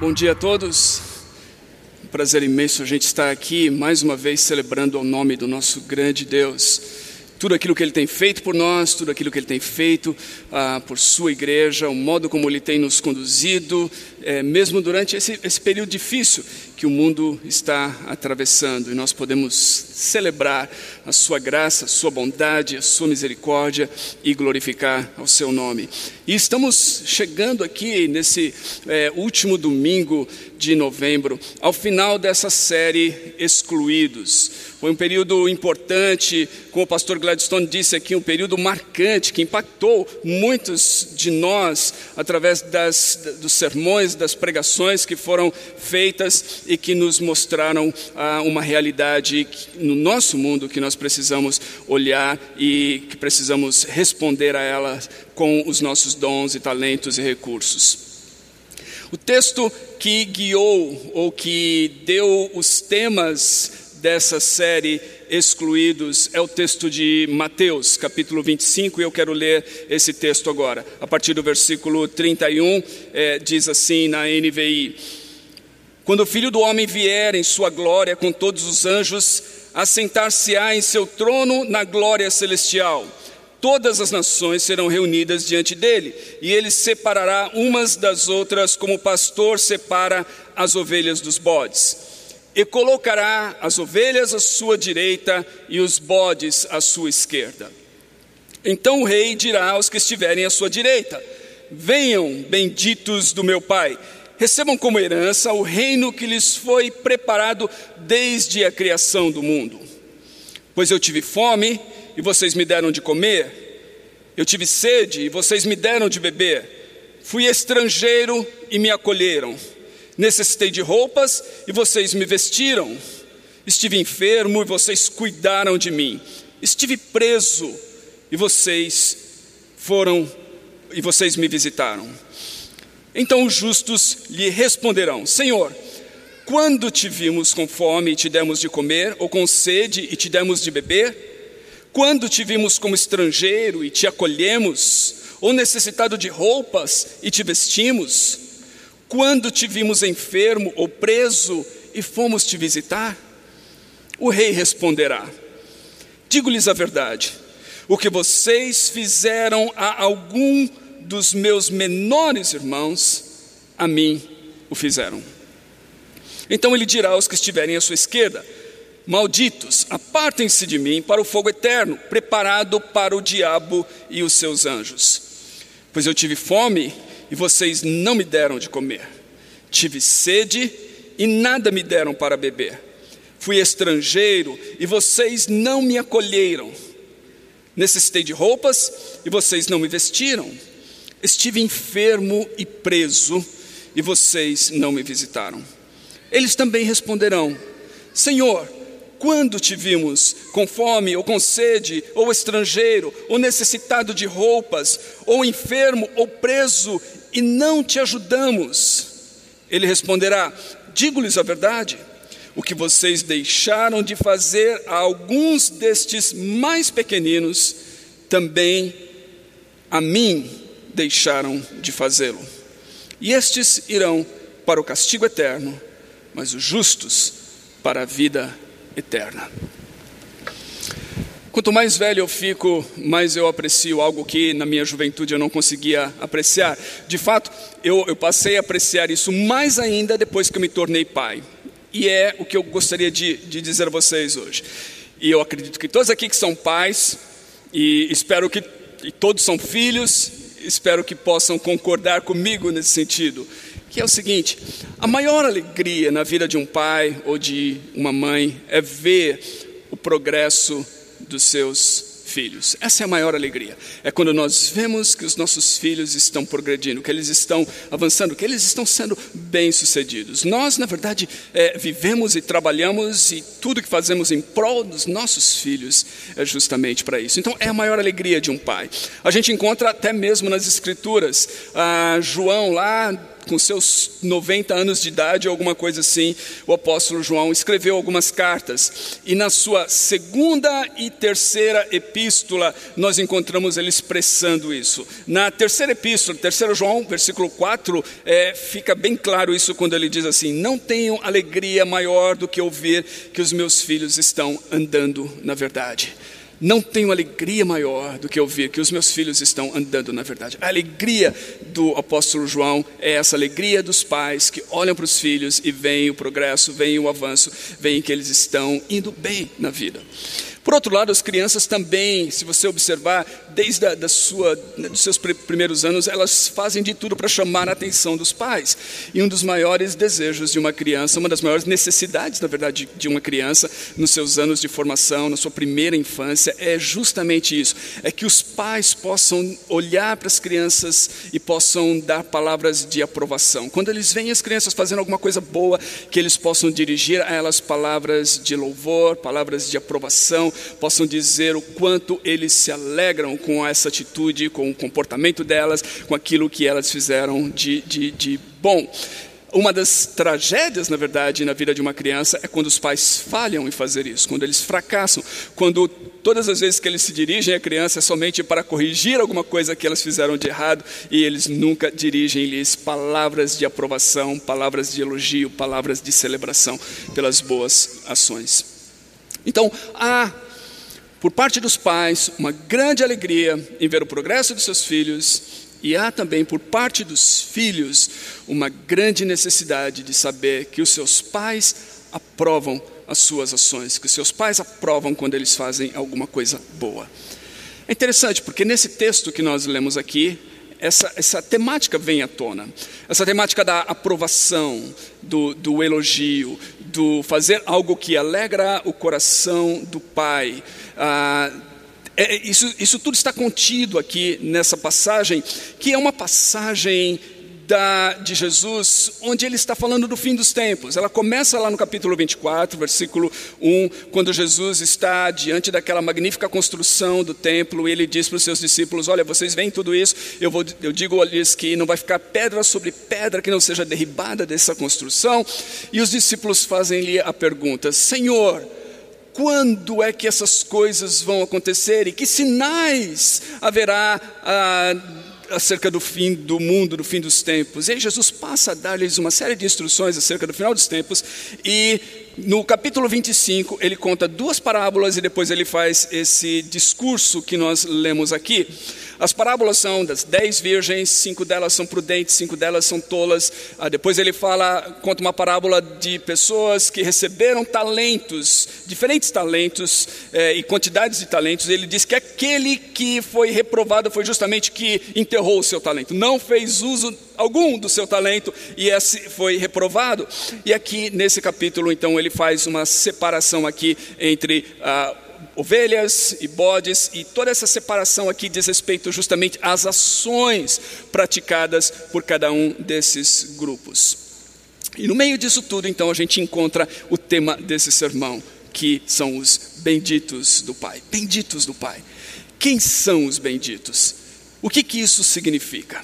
Bom dia a todos. Um prazer imenso a gente estar aqui mais uma vez celebrando o nome do nosso grande Deus. Tudo aquilo que Ele tem feito por nós, tudo aquilo que Ele tem feito ah, por Sua igreja, o modo como Ele tem nos conduzido, é, mesmo durante esse, esse período difícil que o mundo está atravessando. E nós podemos celebrar a Sua graça, a Sua bondade, a Sua misericórdia e glorificar ao Seu nome. E estamos chegando aqui nesse é, último domingo de novembro, ao final dessa série Excluídos. Foi um período importante, como o pastor Gladstone disse aqui, um período marcante que impactou muitos de nós através das, dos sermões, das pregações que foram feitas e que nos mostraram ah, uma realidade no nosso mundo que nós precisamos olhar e que precisamos responder a ela com os nossos dons e talentos e recursos. O texto que guiou ou que deu os temas dessa série excluídos é o texto de Mateus, capítulo 25, e eu quero ler esse texto agora. A partir do versículo 31, é, diz assim na NVI: Quando o filho do homem vier em sua glória com todos os anjos, assentar-se-á em seu trono na glória celestial todas as nações serão reunidas diante dele, e ele separará umas das outras, como o pastor separa as ovelhas dos bodes. E colocará as ovelhas à sua direita e os bodes à sua esquerda. Então o rei dirá aos que estiverem à sua direita: Venham, benditos do meu Pai, recebam como herança o reino que lhes foi preparado desde a criação do mundo. Pois eu tive fome e vocês me deram de comer. Eu tive sede e vocês me deram de beber. Fui estrangeiro e me acolheram. Necessitei de roupas e vocês me vestiram. Estive enfermo e vocês cuidaram de mim. Estive preso e vocês foram e vocês me visitaram. Então os justos lhe responderão: Senhor, quando te vimos com fome e te demos de comer, ou com sede e te demos de beber? Quando te vimos como estrangeiro e te acolhemos, ou necessitado de roupas e te vestimos? Quando te vimos enfermo ou preso e fomos te visitar? O rei responderá: Digo-lhes a verdade, o que vocês fizeram a algum dos meus menores irmãos, a mim o fizeram. Então ele dirá aos que estiverem à sua esquerda: Malditos, apartem-se de mim para o fogo eterno, preparado para o diabo e os seus anjos. Pois eu tive fome e vocês não me deram de comer. Tive sede e nada me deram para beber. Fui estrangeiro e vocês não me acolheram. Necessitei de roupas e vocês não me vestiram. Estive enfermo e preso e vocês não me visitaram. Eles também responderão: Senhor, quando te vimos com fome, ou com sede, ou estrangeiro, ou necessitado de roupas, ou enfermo, ou preso, e não te ajudamos? Ele responderá: Digo-lhes a verdade. O que vocês deixaram de fazer a alguns destes mais pequeninos, também a mim deixaram de fazê-lo. E estes irão para o castigo eterno, mas os justos para a vida eterna. Quanto mais velho eu fico, mais eu aprecio algo que na minha juventude eu não conseguia apreciar. De fato, eu, eu passei a apreciar isso mais ainda depois que eu me tornei pai. E é o que eu gostaria de, de dizer a vocês hoje. E eu acredito que todos aqui que são pais, e espero que e todos são filhos, espero que possam concordar comigo nesse sentido que é o seguinte: a maior alegria na vida de um pai ou de uma mãe é ver o progresso dos seus filhos. Essa é a maior alegria. É quando nós vemos que os nossos filhos estão progredindo, que eles estão avançando, que eles estão sendo bem-sucedidos. Nós, na verdade, é, vivemos e trabalhamos e tudo que fazemos em prol dos nossos filhos é justamente para isso. Então, é a maior alegria de um pai. A gente encontra até mesmo nas Escrituras, ah, João lá com seus 90 anos de idade, alguma coisa assim, o apóstolo João escreveu algumas cartas. E na sua segunda e terceira epístola, nós encontramos ele expressando isso. Na terceira epístola, 3 João, versículo 4, é, fica bem claro isso quando ele diz assim: Não tenho alegria maior do que ouvir que os meus filhos estão andando na verdade. Não tenho alegria maior do que ouvir que os meus filhos estão andando na verdade. A alegria do apóstolo João é essa alegria dos pais que olham para os filhos e veem o progresso, veem o avanço, veem que eles estão indo bem na vida. Por outro lado, as crianças também, se você observar, desde a, da sua, né, dos seus primeiros anos, elas fazem de tudo para chamar a atenção dos pais. E um dos maiores desejos de uma criança, uma das maiores necessidades, na verdade, de uma criança nos seus anos de formação, na sua primeira infância, é justamente isso: é que os pais possam olhar para as crianças e possam dar palavras de aprovação. Quando eles veem as crianças fazendo alguma coisa boa, que eles possam dirigir a elas palavras de louvor, palavras de aprovação, possam dizer o quanto eles se alegram com essa atitude, com o comportamento delas, com aquilo que elas fizeram de, de, de bom. Uma das tragédias, na verdade, na vida de uma criança é quando os pais falham em fazer isso, quando eles fracassam, quando todas as vezes que eles se dirigem à criança é somente para corrigir alguma coisa que elas fizeram de errado e eles nunca dirigem-lhes palavras de aprovação, palavras de elogio, palavras de celebração pelas boas ações. Então, há por parte dos pais, uma grande alegria em ver o progresso dos seus filhos, e há também por parte dos filhos uma grande necessidade de saber que os seus pais aprovam as suas ações, que os seus pais aprovam quando eles fazem alguma coisa boa. É interessante porque nesse texto que nós lemos aqui, essa, essa temática vem à tona. Essa temática da aprovação, do, do elogio, do fazer algo que alegra o coração do pai. Ah, é, isso, isso tudo está contido aqui nessa passagem, que é uma passagem da, de Jesus, onde ele está falando do fim dos tempos. Ela começa lá no capítulo 24, versículo 1, quando Jesus está diante daquela magnífica construção do templo, ele diz para os seus discípulos: Olha, vocês veem tudo isso, eu, vou, eu digo-lhes que não vai ficar pedra sobre pedra que não seja derribada dessa construção. E os discípulos fazem-lhe a pergunta: Senhor, quando é que essas coisas vão acontecer e que sinais haverá ah, acerca do fim do mundo, do fim dos tempos. E aí Jesus passa a dar-lhes uma série de instruções acerca do final dos tempos e no capítulo 25 ele conta duas parábolas e depois ele faz esse discurso que nós lemos aqui. As parábolas são das dez virgens, cinco delas são prudentes, cinco delas são tolas. Ah, depois ele fala, conta uma parábola de pessoas que receberam talentos, diferentes talentos eh, e quantidades de talentos. Ele diz que aquele que foi reprovado foi justamente que enterrou o seu talento, não fez uso algum do seu talento e esse foi reprovado. E aqui nesse capítulo, então, ele faz uma separação aqui entre ah, ovelhas e bodes, e toda essa separação aqui diz respeito justamente às ações praticadas por cada um desses grupos. E no meio disso tudo, então, a gente encontra o tema desse sermão, que são os benditos do Pai. Benditos do Pai. Quem são os benditos? O que, que isso significa?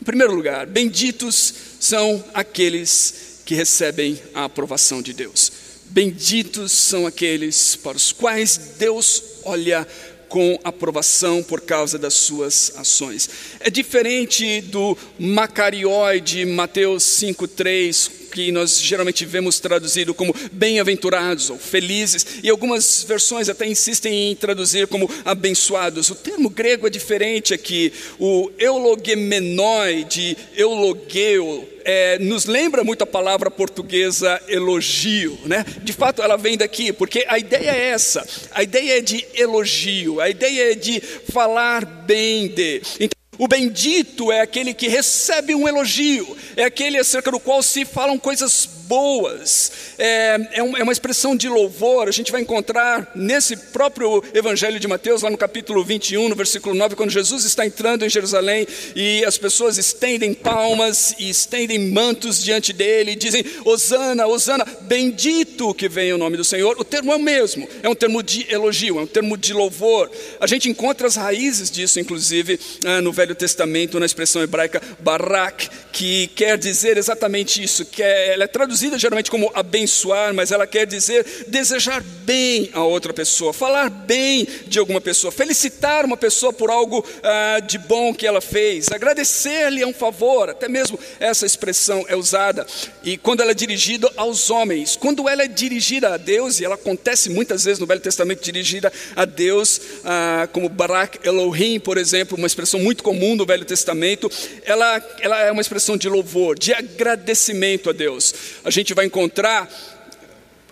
Em primeiro lugar, benditos são aqueles que recebem a aprovação de Deus. Benditos são aqueles para os quais Deus olha com aprovação por causa das suas ações. É diferente do Macarioi de Mateus 5,3, que nós geralmente vemos traduzido como bem-aventurados ou felizes, e algumas versões até insistem em traduzir como abençoados. O termo grego é diferente aqui. O eulogemenoi de eulogeu é, nos lembra muito a palavra portuguesa elogio, né? De fato, ela vem daqui, porque a ideia é essa: a ideia é de elogio, a ideia é de falar bem de. Então, o bendito é aquele que recebe um elogio, é aquele acerca do qual se falam coisas boas, é, é, é, uma expressão de louvor. A gente vai encontrar nesse próprio Evangelho de Mateus, lá no capítulo 21, no versículo 9, quando Jesus está entrando em Jerusalém e as pessoas estendem palmas e estendem mantos diante dele e dizem: Hosana, Hosana, bendito que vem o nome do Senhor. O termo é o mesmo, é um termo de elogio, é um termo de louvor. A gente encontra as raízes disso, inclusive, ah, no Velho Testamento, na expressão hebraica barak, que quer dizer exatamente isso, que é, ela é traduzida geralmente como abençoar, mas ela quer dizer desejar bem a outra pessoa, falar bem de alguma pessoa, felicitar uma pessoa por algo ah, de bom que ela fez, agradecer-lhe a um favor, até mesmo essa expressão é usada, e quando ela é dirigida aos homens, quando ela é dirigida a Deus, e ela acontece muitas vezes no Velho Testamento dirigida a Deus, ah, como Barak Elohim, por exemplo, uma expressão muito comum no Velho Testamento, ela, ela é uma expressão de louvor, de agradecimento a Deus. A gente vai encontrar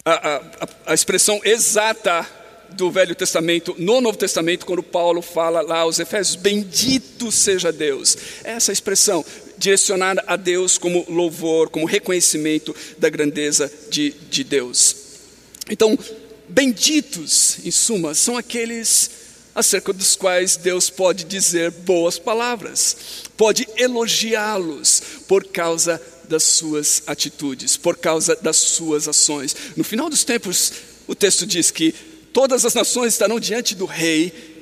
a, a, a expressão exata do Velho Testamento no Novo Testamento, quando Paulo fala lá aos Efésios: Bendito seja Deus. Essa expressão direcionada a Deus como louvor, como reconhecimento da grandeza de, de Deus. Então, benditos, em suma, são aqueles acerca dos quais Deus pode dizer boas palavras, pode elogiá-los por causa das suas atitudes, por causa das suas ações. No final dos tempos, o texto diz que todas as nações estarão diante do rei,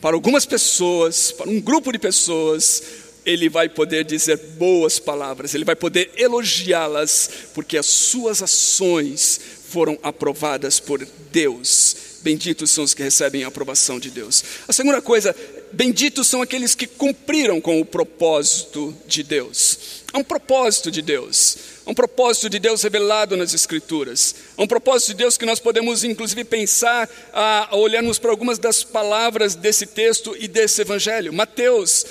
para algumas pessoas, para um grupo de pessoas, ele vai poder dizer boas palavras, ele vai poder elogiá-las, porque as suas ações foram aprovadas por Deus. Benditos são os que recebem a aprovação de Deus. A segunda coisa, benditos são aqueles que cumpriram com o propósito de Deus. Há um propósito de Deus. Um propósito de Deus revelado nas Escrituras. Um propósito de Deus que nós podemos, inclusive, pensar a, a olharmos para algumas das palavras desse texto e desse evangelho. Mateus,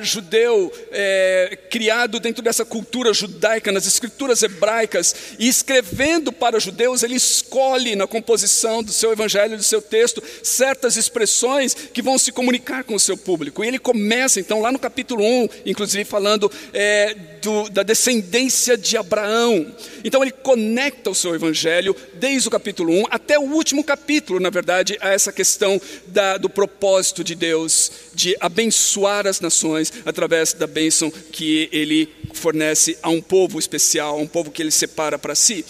judeu, é, criado dentro dessa cultura judaica, nas Escrituras hebraicas, e escrevendo para judeus, ele escolhe na composição do seu evangelho, do seu texto, certas expressões que vão se comunicar com o seu público. E ele começa, então, lá no capítulo 1, inclusive, falando é, do, da descendência de Abraão Abraão. Então ele conecta o seu evangelho desde o capítulo 1 até o último capítulo, na verdade, a essa questão da, do propósito de Deus de abençoar as nações através da bênção que ele fornece a um povo especial, a um povo que ele separa para si.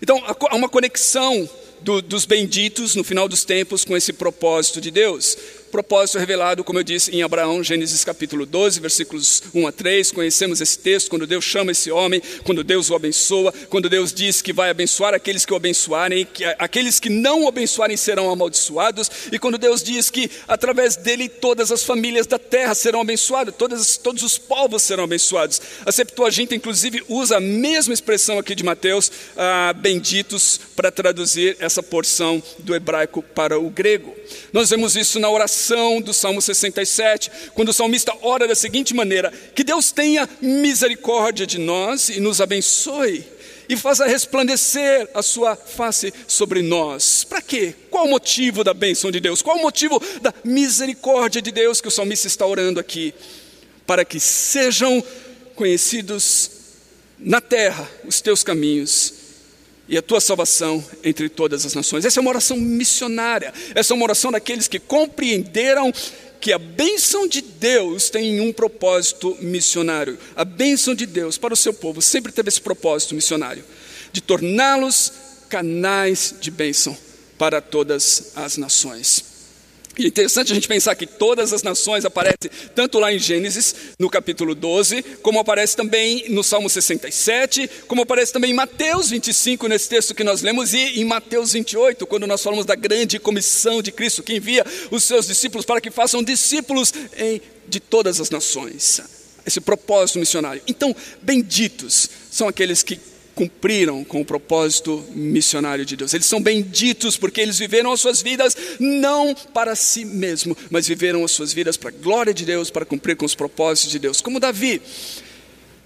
Então há uma conexão do, dos benditos no final dos tempos com esse propósito de Deus propósito revelado, como eu disse, em Abraão, Gênesis capítulo 12, versículos 1 a 3. Conhecemos esse texto, quando Deus chama esse homem, quando Deus o abençoa, quando Deus diz que vai abençoar aqueles que o abençoarem, que aqueles que não o abençoarem serão amaldiçoados, e quando Deus diz que através dele todas as famílias da terra serão abençoadas, todas, todos os povos serão abençoados. A Septuaginta, inclusive, usa a mesma expressão aqui de Mateus, ah, benditos, para traduzir essa porção do hebraico para o grego. Nós vemos isso na oração do Salmo 67, quando o salmista ora da seguinte maneira: Que Deus tenha misericórdia de nós e nos abençoe e faça resplandecer a sua face sobre nós. Para quê? Qual o motivo da bênção de Deus? Qual o motivo da misericórdia de Deus que o salmista está orando aqui? Para que sejam conhecidos na terra os teus caminhos e a tua salvação entre todas as nações. Essa é uma oração missionária, essa é uma oração daqueles que compreenderam que a bênção de Deus tem um propósito missionário. A bênção de Deus para o seu povo sempre teve esse propósito missionário, de torná-los canais de bênção para todas as nações. E é interessante a gente pensar que todas as nações aparecem tanto lá em Gênesis, no capítulo 12, como aparece também no Salmo 67, como aparece também em Mateus 25, nesse texto que nós lemos, e em Mateus 28, quando nós falamos da grande comissão de Cristo, que envia os seus discípulos para que façam discípulos em, de todas as nações. Esse propósito missionário. Então, benditos são aqueles que cumpriram com o propósito missionário de Deus. Eles são benditos porque eles viveram as suas vidas não para si mesmo, mas viveram as suas vidas para a glória de Deus, para cumprir com os propósitos de Deus. Como Davi,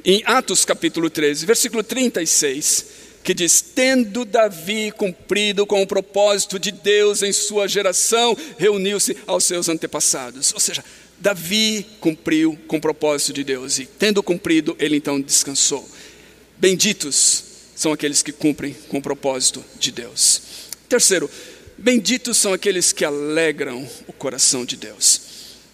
em Atos capítulo 13, versículo 36, que diz: Tendo Davi cumprido com o propósito de Deus em sua geração, reuniu-se aos seus antepassados. Ou seja, Davi cumpriu com o propósito de Deus e, tendo cumprido, ele então descansou. Benditos são aqueles que cumprem com o propósito de Deus. Terceiro, benditos são aqueles que alegram o coração de Deus.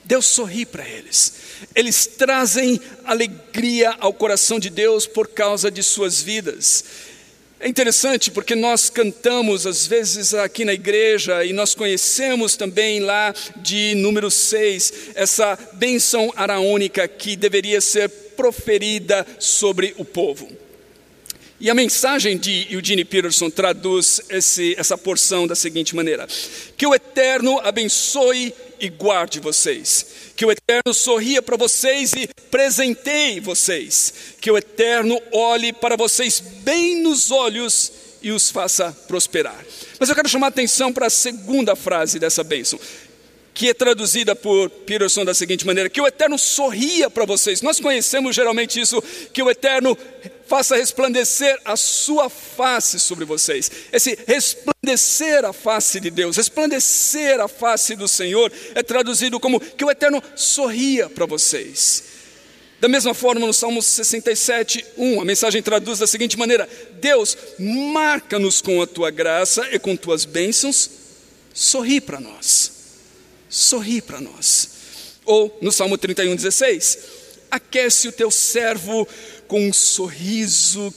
Deus sorri para eles. Eles trazem alegria ao coração de Deus por causa de suas vidas. É interessante porque nós cantamos às vezes aqui na igreja e nós conhecemos também lá de número 6 essa bênção araônica que deveria ser proferida sobre o povo. E a mensagem de Eugene Peterson traduz esse, essa porção da seguinte maneira: Que o Eterno abençoe e guarde vocês, que o Eterno sorria para vocês e presenteie vocês, que o Eterno olhe para vocês bem nos olhos e os faça prosperar. Mas eu quero chamar a atenção para a segunda frase dessa bênção que é traduzida por Peterson da seguinte maneira: que o Eterno sorria para vocês. Nós conhecemos geralmente isso, que o Eterno faça resplandecer a sua face sobre vocês. Esse resplandecer a face de Deus, resplandecer a face do Senhor, é traduzido como que o Eterno sorria para vocês. Da mesma forma, no Salmo 67, 1, a mensagem traduz da seguinte maneira: Deus, marca-nos com a tua graça e com tuas bênçãos, sorri para nós sorri para nós. Ou no Salmo 31, 16: Aquece o teu servo com um sorriso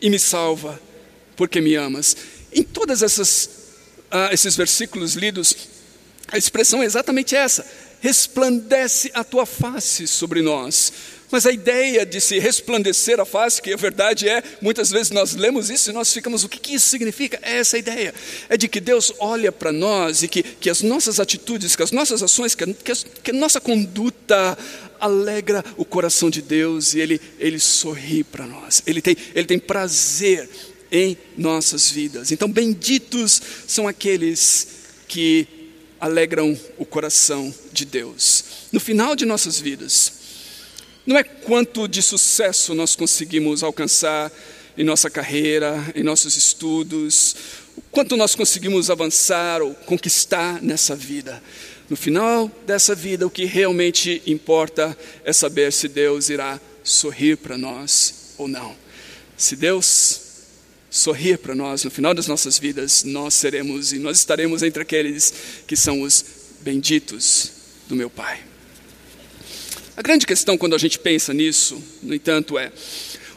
e me salva, porque me amas. Em todos ah, esses versículos lidos, a expressão é exatamente essa: resplandece a tua face sobre nós. Mas a ideia de se resplandecer a face, que a verdade é, muitas vezes nós lemos isso e nós ficamos, o que, que isso significa? É essa ideia, é de que Deus olha para nós e que, que as nossas atitudes, que as nossas ações, que a, que a, que a nossa conduta alegra o coração de Deus e Ele, Ele sorri para nós, Ele tem, Ele tem prazer em nossas vidas. Então, benditos são aqueles que alegram o coração de Deus. No final de nossas vidas, não é quanto de sucesso nós conseguimos alcançar em nossa carreira, em nossos estudos, quanto nós conseguimos avançar ou conquistar nessa vida. No final dessa vida, o que realmente importa é saber se Deus irá sorrir para nós ou não. Se Deus sorrir para nós no final das nossas vidas, nós seremos e nós estaremos entre aqueles que são os benditos do meu Pai. A grande questão quando a gente pensa nisso, no entanto, é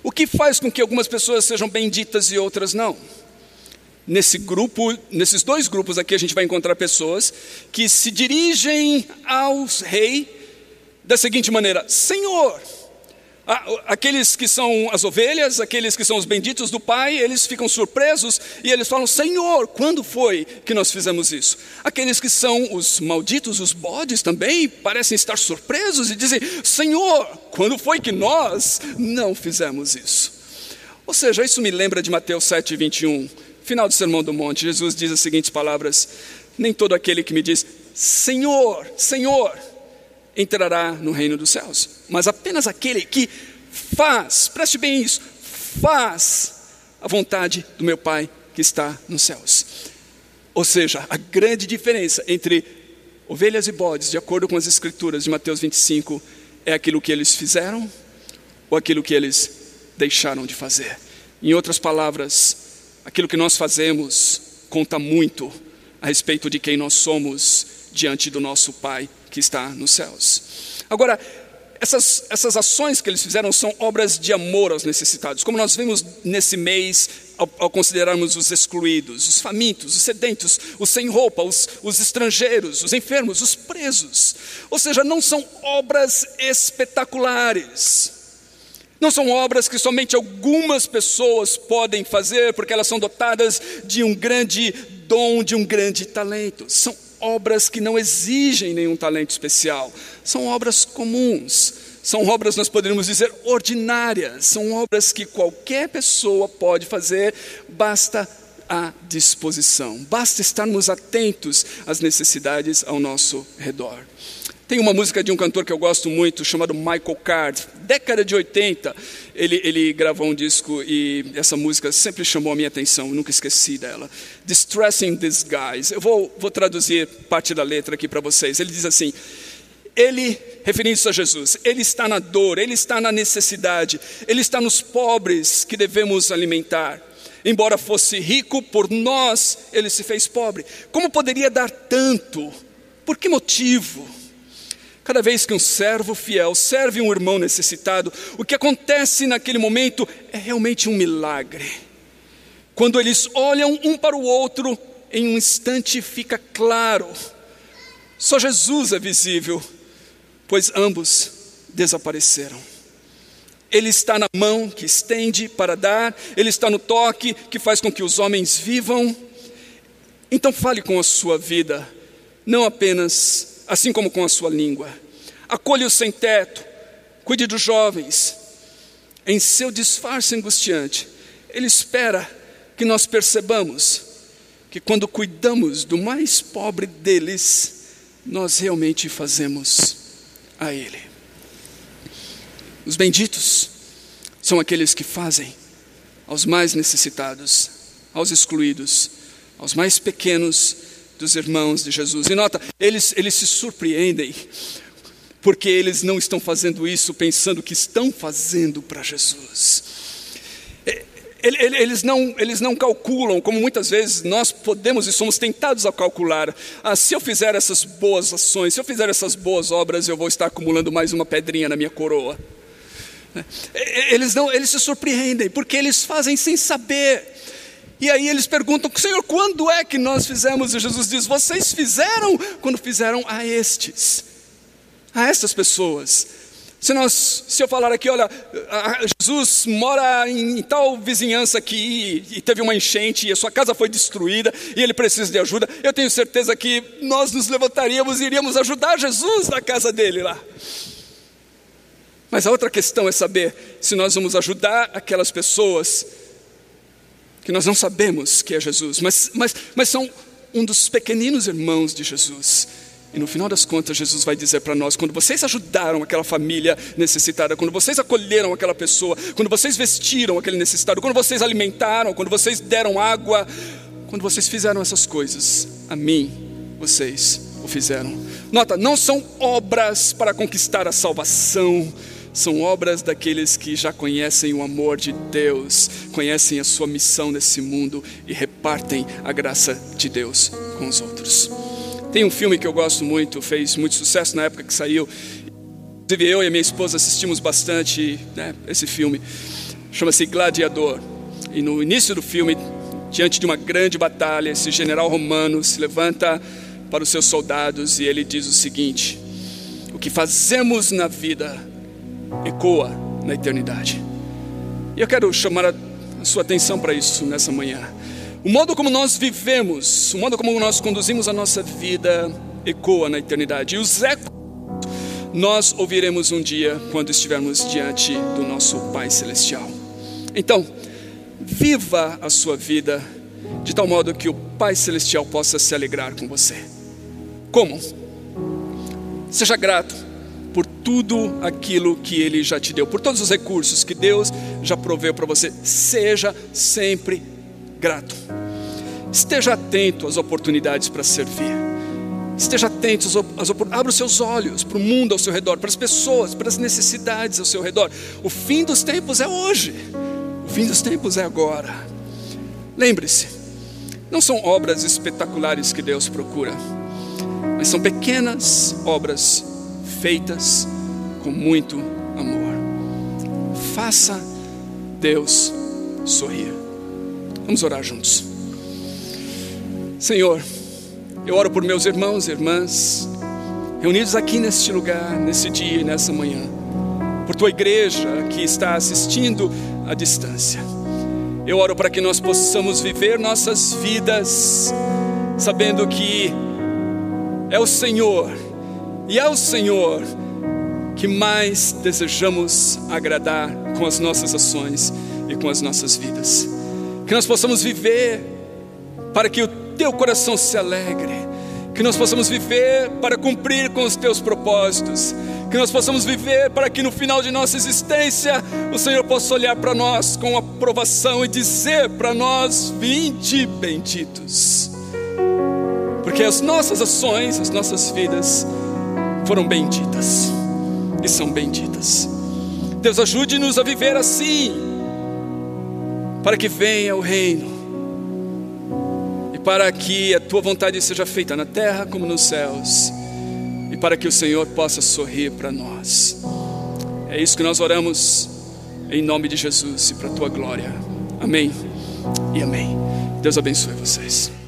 o que faz com que algumas pessoas sejam benditas e outras não? Nesse grupo, nesses dois grupos aqui, a gente vai encontrar pessoas que se dirigem ao rei da seguinte maneira: Senhor, Aqueles que são as ovelhas, aqueles que são os benditos do Pai, eles ficam surpresos e eles falam: Senhor, quando foi que nós fizemos isso? Aqueles que são os malditos, os bodes também, parecem estar surpresos e dizem: Senhor, quando foi que nós não fizemos isso? Ou seja, isso me lembra de Mateus 7, 21, final do Sermão do Monte. Jesus diz as seguintes palavras: Nem todo aquele que me diz Senhor, Senhor, entrará no reino dos céus, mas apenas aquele que faz, preste bem isso, faz a vontade do meu Pai que está nos céus. Ou seja, a grande diferença entre ovelhas e bodes, de acordo com as escrituras de Mateus 25, é aquilo que eles fizeram ou aquilo que eles deixaram de fazer. Em outras palavras, aquilo que nós fazemos conta muito a respeito de quem nós somos diante do nosso Pai que está nos céus. Agora, essas, essas ações que eles fizeram são obras de amor aos necessitados, como nós vimos nesse mês, ao, ao considerarmos os excluídos, os famintos, os sedentos, os sem roupa, os, os estrangeiros, os enfermos, os presos. Ou seja, não são obras espetaculares. Não são obras que somente algumas pessoas podem fazer, porque elas são dotadas de um grande dom, de um grande talento. São obras que não exigem nenhum talento especial, são obras comuns, são obras, nós poderíamos dizer, ordinárias, são obras que qualquer pessoa pode fazer, basta a disposição, basta estarmos atentos às necessidades ao nosso redor. Tem uma música de um cantor que eu gosto muito, chamado Michael Card. Década de 80, ele, ele gravou um disco e essa música sempre chamou a minha atenção, nunca esqueci dela. Distressing Disguise. Eu vou, vou traduzir parte da letra aqui para vocês. Ele diz assim: Ele, referindo-se a Jesus, Ele está na dor, Ele está na necessidade, Ele está nos pobres que devemos alimentar. Embora fosse rico, por nós Ele se fez pobre. Como poderia dar tanto? Por que motivo? Cada vez que um servo fiel serve um irmão necessitado, o que acontece naquele momento é realmente um milagre. Quando eles olham um para o outro, em um instante fica claro: só Jesus é visível, pois ambos desapareceram. Ele está na mão que estende para dar, ele está no toque que faz com que os homens vivam. Então fale com a sua vida, não apenas assim como com a sua língua. Acolha o sem teto, cuide dos jovens. Em seu disfarce angustiante, ele espera que nós percebamos que quando cuidamos do mais pobre deles, nós realmente fazemos a Ele. Os benditos são aqueles que fazem aos mais necessitados, aos excluídos, aos mais pequenos dos irmãos de Jesus. E nota, eles, eles se surpreendem, porque eles não estão fazendo isso pensando que estão fazendo para Jesus. Eles não, eles não calculam, como muitas vezes nós podemos e somos tentados a calcular. Ah, se eu fizer essas boas ações, se eu fizer essas boas obras, eu vou estar acumulando mais uma pedrinha na minha coroa. Eles, não, eles se surpreendem, porque eles fazem sem saber. E aí eles perguntam, Senhor, quando é que nós fizemos? E Jesus diz: Vocês fizeram quando fizeram a estes, a estas pessoas. Se, nós, se eu falar aqui, olha, Jesus mora em, tal vizinhança aqui e teve uma enchente e a sua casa foi destruída e ele precisa de ajuda, eu tenho certeza que nós nos levantaríamos e iríamos ajudar Jesus na casa dele lá. Mas a outra questão é saber se nós vamos ajudar aquelas pessoas que nós não sabemos que é Jesus, mas, mas, mas são um dos pequeninos irmãos de Jesus. E no final das contas, Jesus vai dizer para nós: quando vocês ajudaram aquela família necessitada, quando vocês acolheram aquela pessoa, quando vocês vestiram aquele necessitado, quando vocês alimentaram, quando vocês deram água, quando vocês fizeram essas coisas, a mim, vocês o fizeram. Nota, não são obras para conquistar a salvação, são obras daqueles que já conhecem o amor de Deus, conhecem a sua missão nesse mundo e repartem a graça de Deus com os outros. Tem um filme que eu gosto muito, fez muito sucesso na época que saiu. Inclusive eu e a minha esposa assistimos bastante né, esse filme. Chama-se Gladiador. E no início do filme, diante de uma grande batalha, esse general romano se levanta para os seus soldados e ele diz o seguinte: O que fazemos na vida ecoa na eternidade. E eu quero chamar a sua atenção para isso nessa manhã. O modo como nós vivemos, o modo como nós conduzimos a nossa vida ecoa na eternidade. E os ecos nós ouviremos um dia quando estivermos diante do nosso Pai Celestial. Então, viva a sua vida de tal modo que o Pai Celestial possa se alegrar com você. Como? Seja grato por tudo aquilo que Ele já te deu, por todos os recursos que Deus já proveu para você. Seja sempre grato. Esteja atento às oportunidades para servir. Esteja atento, às, às, abra os seus olhos para o mundo ao seu redor, para as pessoas, para as necessidades ao seu redor. O fim dos tempos é hoje, o fim dos tempos é agora. Lembre-se, não são obras espetaculares que Deus procura, mas são pequenas obras feitas com muito amor. Faça Deus sorrir. Vamos orar juntos. Senhor, eu oro por meus irmãos e irmãs reunidos aqui neste lugar, nesse dia e nessa manhã, por tua igreja que está assistindo à distância. Eu oro para que nós possamos viver nossas vidas sabendo que é o Senhor e é o Senhor que mais desejamos agradar com as nossas ações e com as nossas vidas. Que nós possamos viver para que o teu coração se alegre, que nós possamos viver para cumprir com os teus propósitos, que nós possamos viver para que no final de nossa existência o Senhor possa olhar para nós com aprovação e dizer para nós: Vinde benditos, porque as nossas ações, as nossas vidas, foram benditas e são benditas. Deus ajude-nos a viver assim, para que venha o reino e para que a tua vontade seja feita na terra como nos céus e para que o Senhor possa sorrir para nós. É isso que nós oramos em nome de Jesus e para a tua glória. Amém. e amém. Deus abençoe vocês.